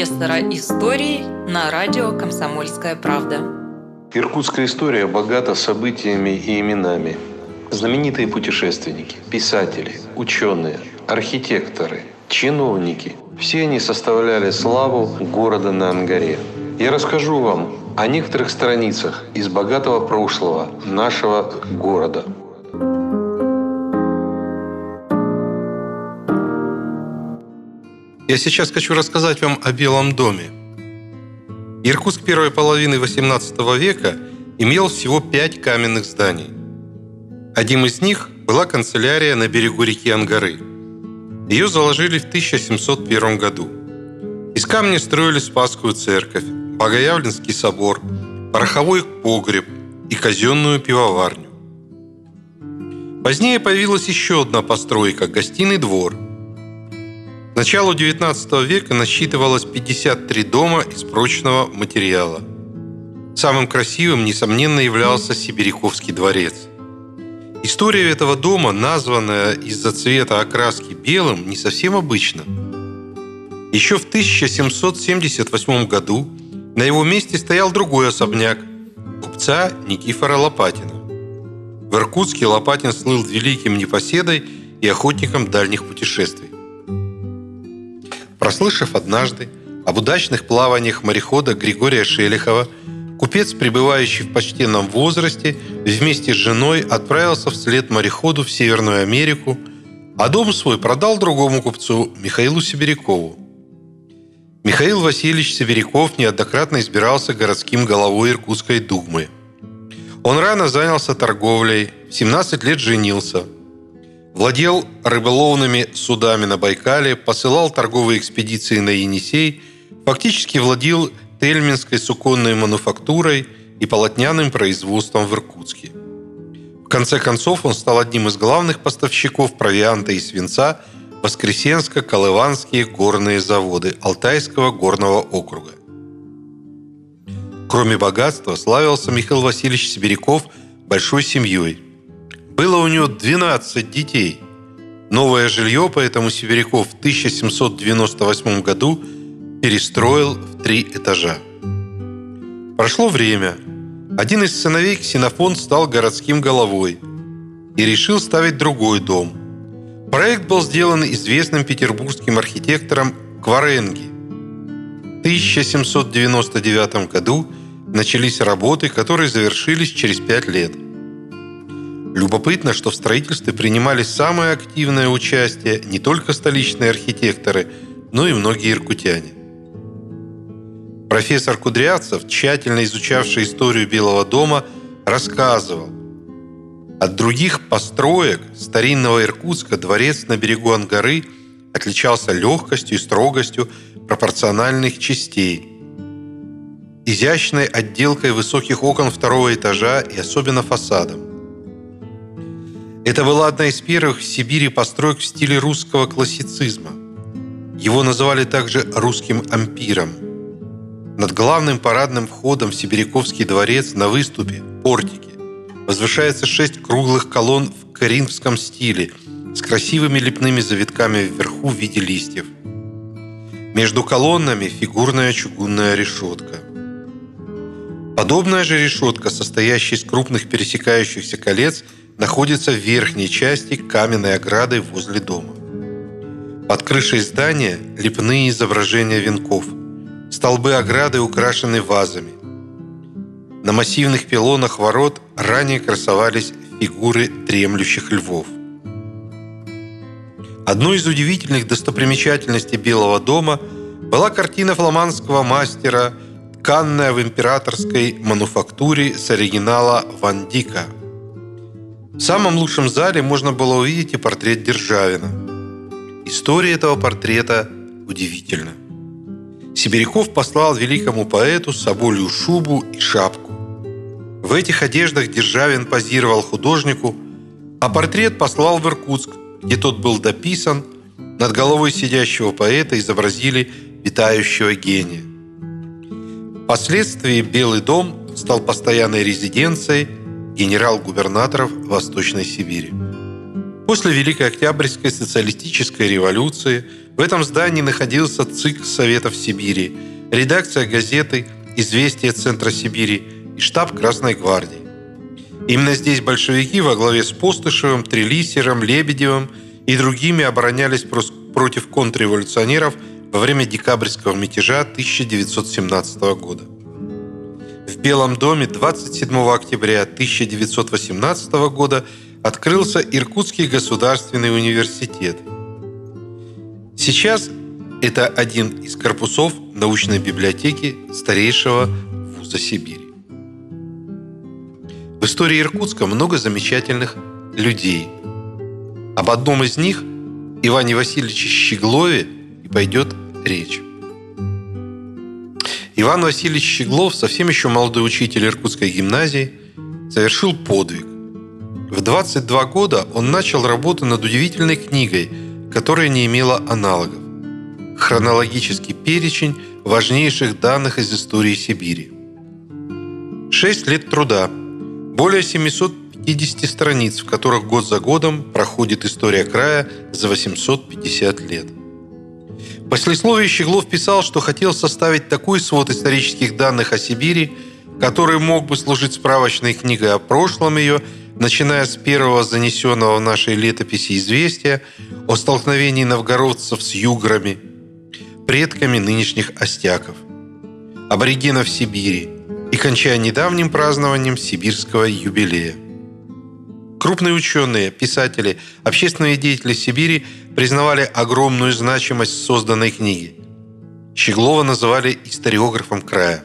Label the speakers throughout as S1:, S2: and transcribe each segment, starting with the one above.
S1: профессора истории на радио «Комсомольская правда».
S2: Иркутская история богата событиями и именами. Знаменитые путешественники, писатели, ученые, архитекторы, чиновники – все они составляли славу города на Ангаре. Я расскажу вам о некоторых страницах из богатого прошлого нашего города –
S3: Я сейчас хочу рассказать вам о Белом доме. Иркутск первой половины XVIII века имел всего пять каменных зданий. Одним из них была канцелярия на берегу реки Ангары. Ее заложили в 1701 году. Из камня строили Спасскую церковь, Богоявленский собор, пороховой погреб и казенную пивоварню. Позднее появилась еще одна постройка – гостиный двор – к началу XIX века насчитывалось 53 дома из прочного материала. Самым красивым, несомненно, являлся Сибиряковский дворец. История этого дома, названная из-за цвета окраски белым, не совсем обычна. Еще в 1778 году на его месте стоял другой особняк – купца Никифора Лопатина. В Иркутске Лопатин слыл великим непоседой и охотником дальних путешествий. Прослышав однажды об удачных плаваниях морехода Григория Шелихова, купец, пребывающий в почтенном возрасте, вместе с женой отправился вслед мореходу в Северную Америку, а дом свой продал другому купцу Михаилу Сибирякову. Михаил Васильевич Сибиряков неоднократно избирался городским головой Иркутской думы. Он рано занялся торговлей, в 17 лет женился – Владел рыболовными судами на Байкале, посылал торговые экспедиции на Енисей, фактически владел тельминской суконной мануфактурой и полотняным производством в Иркутске. В конце концов, он стал одним из главных поставщиков провианта и свинца Воскресенско-Колыванские горные заводы Алтайского горного округа. Кроме богатства, славился Михаил Васильевич Сибиряков большой семьей – было у него 12 детей. Новое жилье поэтому Северяков в 1798 году перестроил в три этажа. Прошло время. Один из сыновей Ксенофон стал городским головой и решил ставить другой дом. Проект был сделан известным петербургским архитектором Кваренги. В 1799 году начались работы, которые завершились через пять лет – Любопытно, что в строительстве принимали самое активное участие не только столичные архитекторы, но и многие иркутяне. Профессор Кудрявцев, тщательно изучавший историю Белого дома, рассказывал, от других построек старинного Иркутска дворец на берегу Ангары отличался легкостью и строгостью пропорциональных частей, изящной отделкой высоких окон второго этажа и особенно фасадом. Это была одна из первых в Сибири построек в стиле русского классицизма. Его называли также «русским ампиром». Над главным парадным входом в Сибиряковский дворец на выступе, портике, возвышается шесть круглых колонн в коринфском стиле с красивыми лепными завитками вверху в виде листьев. Между колоннами фигурная чугунная решетка. Подобная же решетка, состоящая из крупных пересекающихся колец – находится в верхней части каменной ограды возле дома. Под крышей здания лепные изображения венков. Столбы ограды украшены вазами. На массивных пилонах ворот ранее красовались фигуры дремлющих львов. Одной из удивительных достопримечательностей Белого дома была картина фламандского мастера, тканная в императорской мануфактуре с оригинала Ван Дика – в самом лучшем зале можно было увидеть и портрет Державина. История этого портрета удивительна. Сибиряков послал великому поэту соболью шубу и шапку. В этих одеждах Державин позировал художнику, а портрет послал в Иркутск, где тот был дописан, над головой сидящего поэта изобразили витающего гения. Впоследствии Белый дом стал постоянной резиденцией генерал-губернаторов Восточной Сибири. После Великой Октябрьской социалистической революции в этом здании находился ЦИК Советов Сибири, редакция газеты «Известия Центра Сибири» и штаб Красной Гвардии. Именно здесь большевики во главе с Постышевым, Трелисером, Лебедевым и другими оборонялись против контрреволюционеров во время декабрьского мятежа 1917 года. Белом доме 27 октября 1918 года открылся Иркутский государственный университет. Сейчас это один из корпусов научной библиотеки старейшего вуза Сибири. В истории Иркутска много замечательных людей. Об одном из них, Иване Васильевиче Щеглове, и пойдет речь. Иван Васильевич Щеглов, совсем еще молодой учитель Иркутской гимназии, совершил подвиг. В 22 года он начал работу над удивительной книгой, которая не имела аналогов. Хронологический перечень важнейших данных из истории Сибири. Шесть лет труда, более 750 страниц, в которых год за годом проходит история края за 850 лет. В послесловии Щеглов писал, что хотел составить такой свод исторических данных о Сибири, который мог бы служить справочной книгой о прошлом ее – начиная с первого занесенного в нашей летописи известия о столкновении новгородцев с юграми, предками нынешних остяков, аборигенов Сибири и кончая недавним празднованием сибирского юбилея. Крупные ученые, писатели, общественные деятели Сибири признавали огромную значимость созданной книги. Щеглова называли историографом края.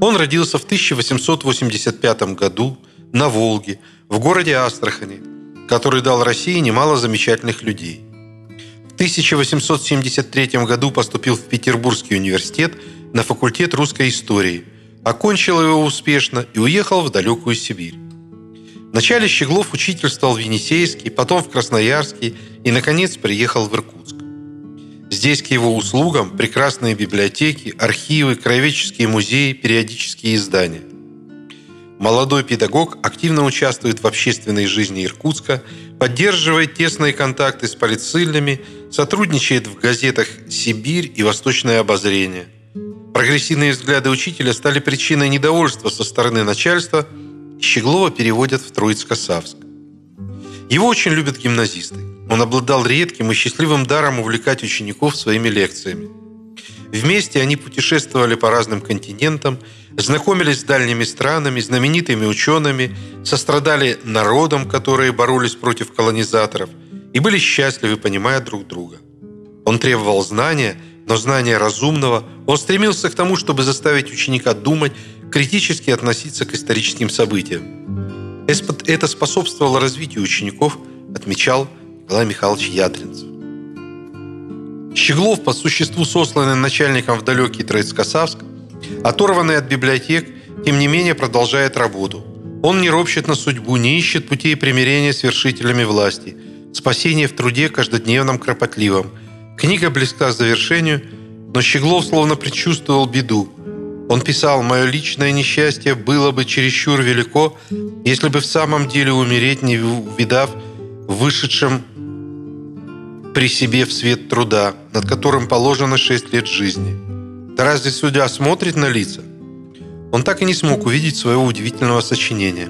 S3: Он родился в 1885 году – на Волге, в городе Астрахани, который дал России немало замечательных людей. В 1873 году поступил в Петербургский университет на факультет русской истории, окончил его успешно и уехал в далекую Сибирь. Вначале Щеглов учительствовал в Енисейске, потом в Красноярске и, наконец, приехал в Иркутск. Здесь к его услугам прекрасные библиотеки, архивы, краеведческие музеи, периодические издания. Молодой педагог активно участвует в общественной жизни Иркутска, поддерживает тесные контакты с полицильными, сотрудничает в газетах «Сибирь» и «Восточное обозрение». Прогрессивные взгляды учителя стали причиной недовольства со стороны начальства, Щеглова переводят в Троицко-Савск. Его очень любят гимназисты. Он обладал редким и счастливым даром увлекать учеников своими лекциями. Вместе они путешествовали по разным континентам, знакомились с дальними странами, знаменитыми учеными, сострадали народам, которые боролись против колонизаторов, и были счастливы, понимая друг друга. Он требовал знания, но знания разумного. Он стремился к тому, чтобы заставить ученика думать, критически относиться к историческим событиям. Это способствовало развитию учеников, отмечал Николай Михайлович Ядринцев. Щеглов, по существу сосланный начальником в далекий Троицкосавск, оторванный от библиотек, тем не менее продолжает работу. Он не ропщет на судьбу, не ищет путей примирения с вершителями власти, спасения в труде каждодневном кропотливом. Книга близка к завершению, но Щеглов словно предчувствовал беду. Он писал «Мое личное несчастье было бы чересчур велико, если бы в самом деле умереть, не увидав вышедшем при себе в свет труда, над которым положено шесть лет жизни. Да разве судья смотрит на лица? Он так и не смог увидеть своего удивительного сочинения.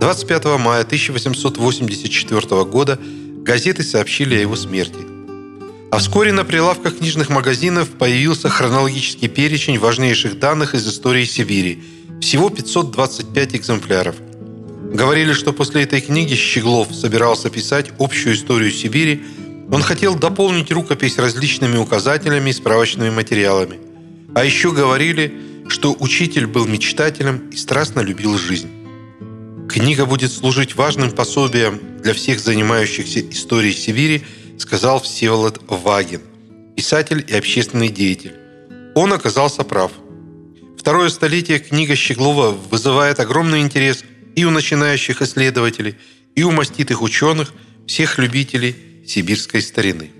S3: 25 мая 1884 года газеты сообщили о его смерти. А вскоре на прилавках книжных магазинов появился хронологический перечень важнейших данных из истории Сибири. Всего 525 экземпляров. Говорили, что после этой книги Щеглов собирался писать общую историю Сибири – он хотел дополнить рукопись различными указателями и справочными материалами. А еще говорили, что учитель был мечтателем и страстно любил жизнь. Книга будет служить важным пособием для всех занимающихся историей Сибири, сказал Всеволод Вагин, писатель и общественный деятель. Он оказался прав. Второе столетие книга Щеглова вызывает огромный интерес и у начинающих исследователей, и у маститых ученых, всех любителей сибирской старины.